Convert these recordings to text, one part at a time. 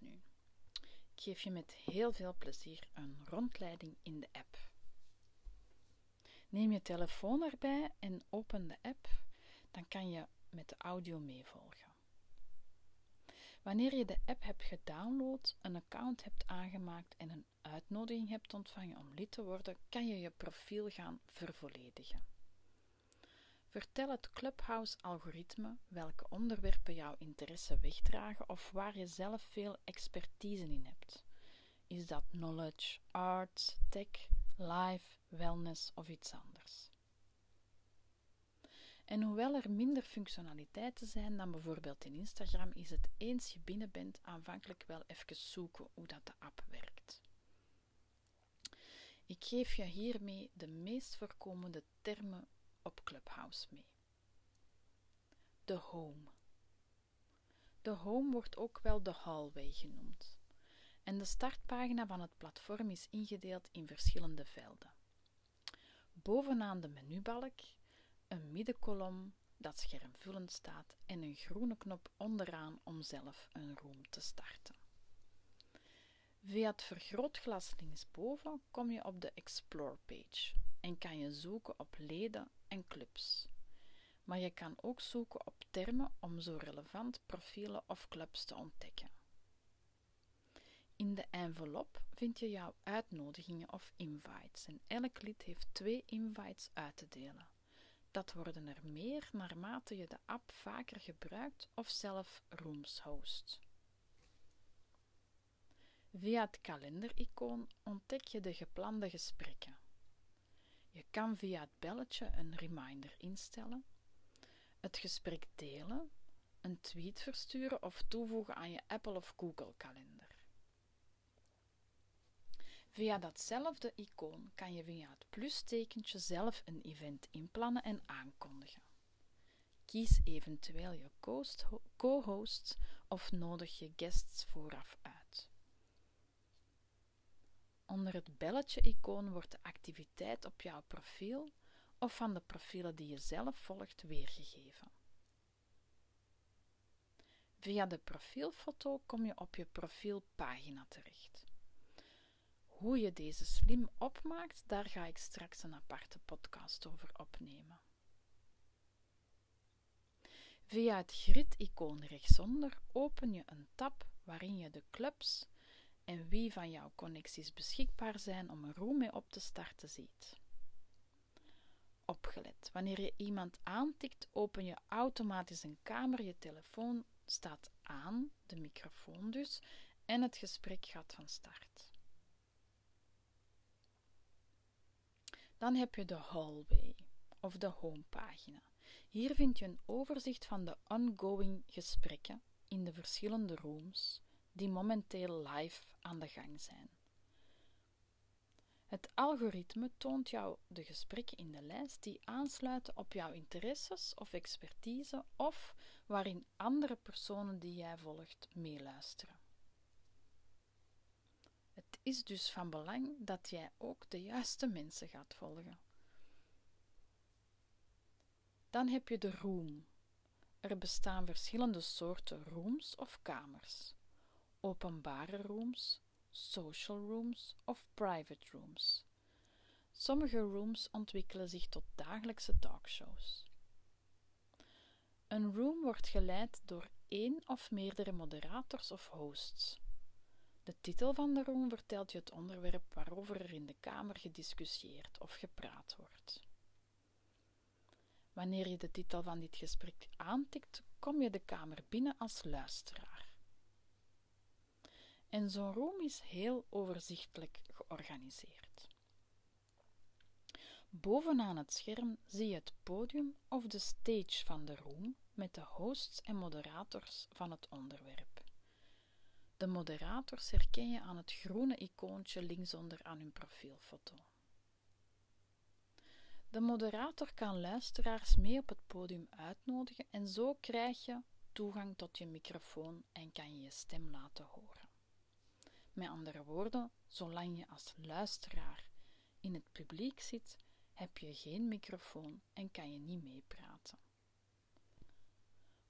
Nu. Ik geef je met heel veel plezier een rondleiding in de app. Neem je telefoon erbij en open de app, dan kan je met de audio meevolgen. Wanneer je de app hebt gedownload, een account hebt aangemaakt en een uitnodiging hebt ontvangen om lid te worden, kan je je profiel gaan vervolledigen. Vertel het Clubhouse-algoritme welke onderwerpen jouw interesse wegdragen of waar je zelf veel expertise in hebt. Is dat knowledge, art, tech, life, wellness of iets anders? En hoewel er minder functionaliteiten zijn dan bijvoorbeeld in Instagram, is het eens je binnen bent aanvankelijk wel even zoeken hoe dat de app werkt. Ik geef je hiermee de meest voorkomende termen op Clubhouse mee. De home. De home wordt ook wel de hallway genoemd. En de startpagina van het platform is ingedeeld in verschillende velden. Bovenaan de menubalk een middenkolom dat schermvullend staat en een groene knop onderaan om zelf een room te starten. Via het vergrootglas linksboven kom je op de Explore page en kan je zoeken op leden en clubs. Maar je kan ook zoeken op termen om zo relevant profielen of clubs te ontdekken. In de envelop vind je jouw uitnodigingen of invites en elk lid heeft twee invites uit te delen. Dat worden er meer naarmate je de app vaker gebruikt of zelf rooms host. Via het kalendericoon ontdek je de geplande gesprekken. Je kan via het belletje een reminder instellen, het gesprek delen, een tweet versturen of toevoegen aan je Apple of Google kalender. Via datzelfde icoon kan je via het plustekentje zelf een event inplannen en aankondigen. Kies eventueel je co-hosts of nodig je guests vooraf uit. Onder het belletje-icoon wordt de activiteit op jouw profiel of van de profielen die je zelf volgt weergegeven. Via de profielfoto kom je op je profielpagina terecht. Hoe je deze slim opmaakt, daar ga ik straks een aparte podcast over opnemen. Via het grid-icoon rechtsonder open je een tab waarin je de clubs en wie van jouw connecties beschikbaar zijn om een room mee op te starten ziet. Opgelet. Wanneer je iemand aantikt, open je automatisch een kamer, je telefoon staat aan, de microfoon dus, en het gesprek gaat van start. Dan heb je de hallway of de homepagina. Hier vind je een overzicht van de ongoing gesprekken in de verschillende rooms die momenteel live aan de gang zijn. Het algoritme toont jou de gesprekken in de lijst die aansluiten op jouw interesses of expertise of waarin andere personen die jij volgt meeluisteren. Het is dus van belang dat jij ook de juiste mensen gaat volgen. Dan heb je de room. Er bestaan verschillende soorten rooms of kamers. Openbare rooms, social rooms of private rooms. Sommige rooms ontwikkelen zich tot dagelijkse talkshows. Een room wordt geleid door één of meerdere moderators of hosts. De titel van de room vertelt je het onderwerp waarover er in de kamer gediscussieerd of gepraat wordt. Wanneer je de titel van dit gesprek aantikt, kom je de kamer binnen als luisteraar. En zo'n room is heel overzichtelijk georganiseerd. Bovenaan het scherm zie je het podium of de stage van de room met de hosts en moderators van het onderwerp. De moderators herken je aan het groene icoontje linksonder aan hun profielfoto. De moderator kan luisteraars mee op het podium uitnodigen en zo krijg je toegang tot je microfoon en kan je je stem laten horen. Met andere woorden, zolang je als luisteraar in het publiek zit, heb je geen microfoon en kan je niet meepraten.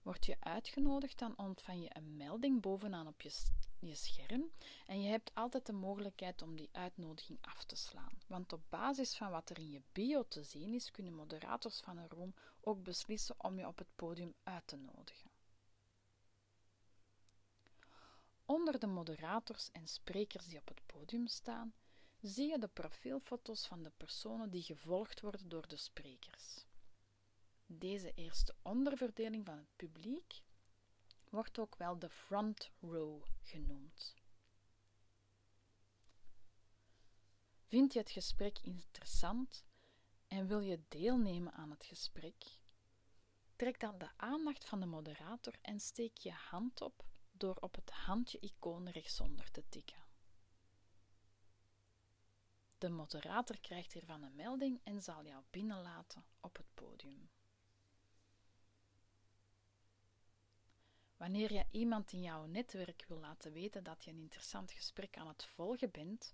Word je uitgenodigd, dan ontvang je een melding bovenaan op je, je scherm en je hebt altijd de mogelijkheid om die uitnodiging af te slaan. Want op basis van wat er in je bio te zien is, kunnen moderators van een room ook beslissen om je op het podium uit te nodigen. Onder de moderators en sprekers die op het podium staan, zie je de profielfoto's van de personen die gevolgd worden door de sprekers. Deze eerste onderverdeling van het publiek wordt ook wel de front row genoemd. Vind je het gesprek interessant en wil je deelnemen aan het gesprek? Trek dan de aandacht van de moderator en steek je hand op door op het handje-icoon rechtsonder te tikken. De moderator krijgt hiervan een melding en zal jou binnenlaten op het podium. Wanneer je iemand in jouw netwerk wil laten weten dat je een interessant gesprek aan het volgen bent,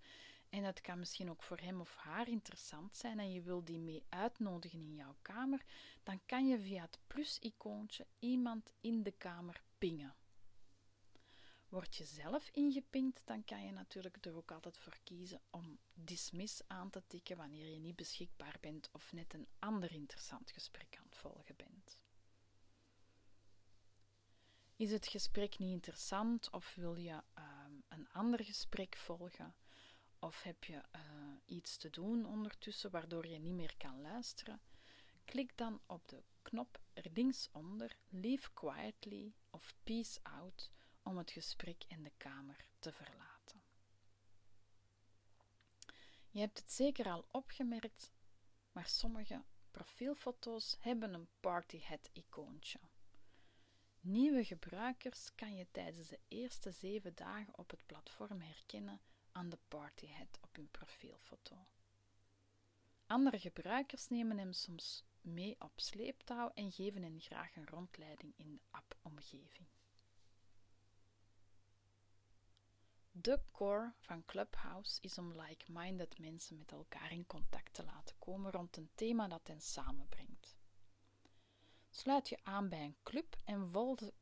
en het kan misschien ook voor hem of haar interessant zijn en je wil die mee uitnodigen in jouw kamer, dan kan je via het plus-icoontje iemand in de kamer pingen. Word je zelf ingepinkt, dan kan je natuurlijk er ook altijd voor kiezen om dismiss aan te tikken wanneer je niet beschikbaar bent of net een ander interessant gesprek aan het volgen bent. Is het gesprek niet interessant of wil je ehm, een ander gesprek volgen? Of heb je uh, iets te doen ondertussen waardoor je niet meer kan luisteren? Klik dan op de knop er linksonder Leave Quietly of Peace Out om het gesprek in de kamer te verlaten. Je hebt het zeker al opgemerkt, maar sommige profielfoto's hebben een partyhead-icoontje. Nieuwe gebruikers kan je tijdens de eerste zeven dagen op het platform herkennen aan de partyhead op hun profielfoto. Andere gebruikers nemen hem soms mee op sleeptouw en geven hen graag een rondleiding in de app-omgeving. De core van Clubhouse is om like-minded mensen met elkaar in contact te laten komen rond een thema dat hen samenbrengt. Sluit je aan bij een club en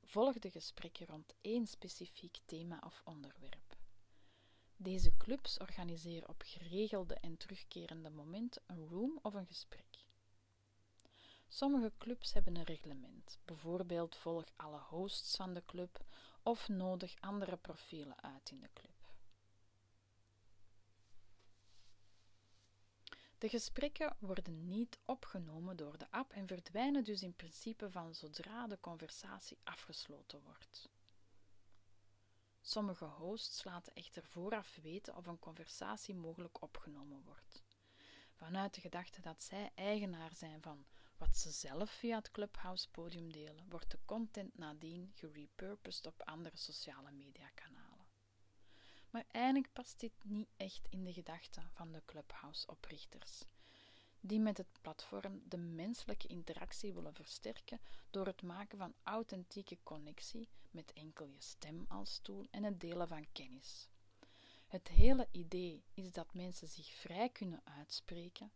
volg de gesprekken rond één specifiek thema of onderwerp. Deze clubs organiseren op geregelde en terugkerende momenten een room of een gesprek. Sommige clubs hebben een reglement, bijvoorbeeld volg alle hosts van de club of nodig andere profielen uit in de club. De gesprekken worden niet opgenomen door de app en verdwijnen dus in principe van zodra de conversatie afgesloten wordt. Sommige hosts laten echter vooraf weten of een conversatie mogelijk opgenomen wordt. Vanuit de gedachte dat zij eigenaar zijn van wat ze zelf via het Clubhouse podium delen, wordt de content nadien gerepurposed op andere sociale mediakanalen. Maar eigenlijk past dit niet echt in de gedachten van de Clubhouse-oprichters, die met het platform de menselijke interactie willen versterken door het maken van authentieke connectie met enkel je stem als tool en het delen van kennis. Het hele idee is dat mensen zich vrij kunnen uitspreken,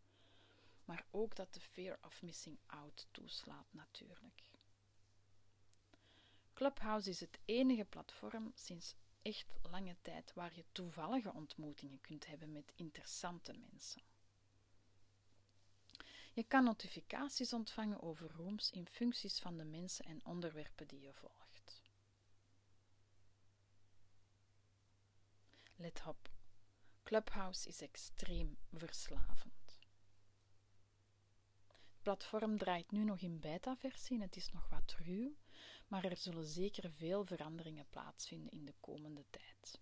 maar ook dat de fear of missing out toeslaat natuurlijk. Clubhouse is het enige platform sinds echt lange tijd waar je toevallige ontmoetingen kunt hebben met interessante mensen. Je kan notificaties ontvangen over rooms in functies van de mensen en onderwerpen die je volgt. Let op, Clubhouse is extreem verslavend. Platform draait nu nog in beta-versie en het is nog wat ruw, maar er zullen zeker veel veranderingen plaatsvinden in de komende tijd.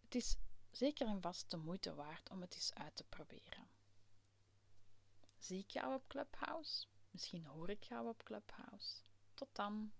Het is zeker en vast de moeite waard om het eens uit te proberen. Zie ik jou op Clubhouse? Misschien hoor ik jou op Clubhouse. Tot dan!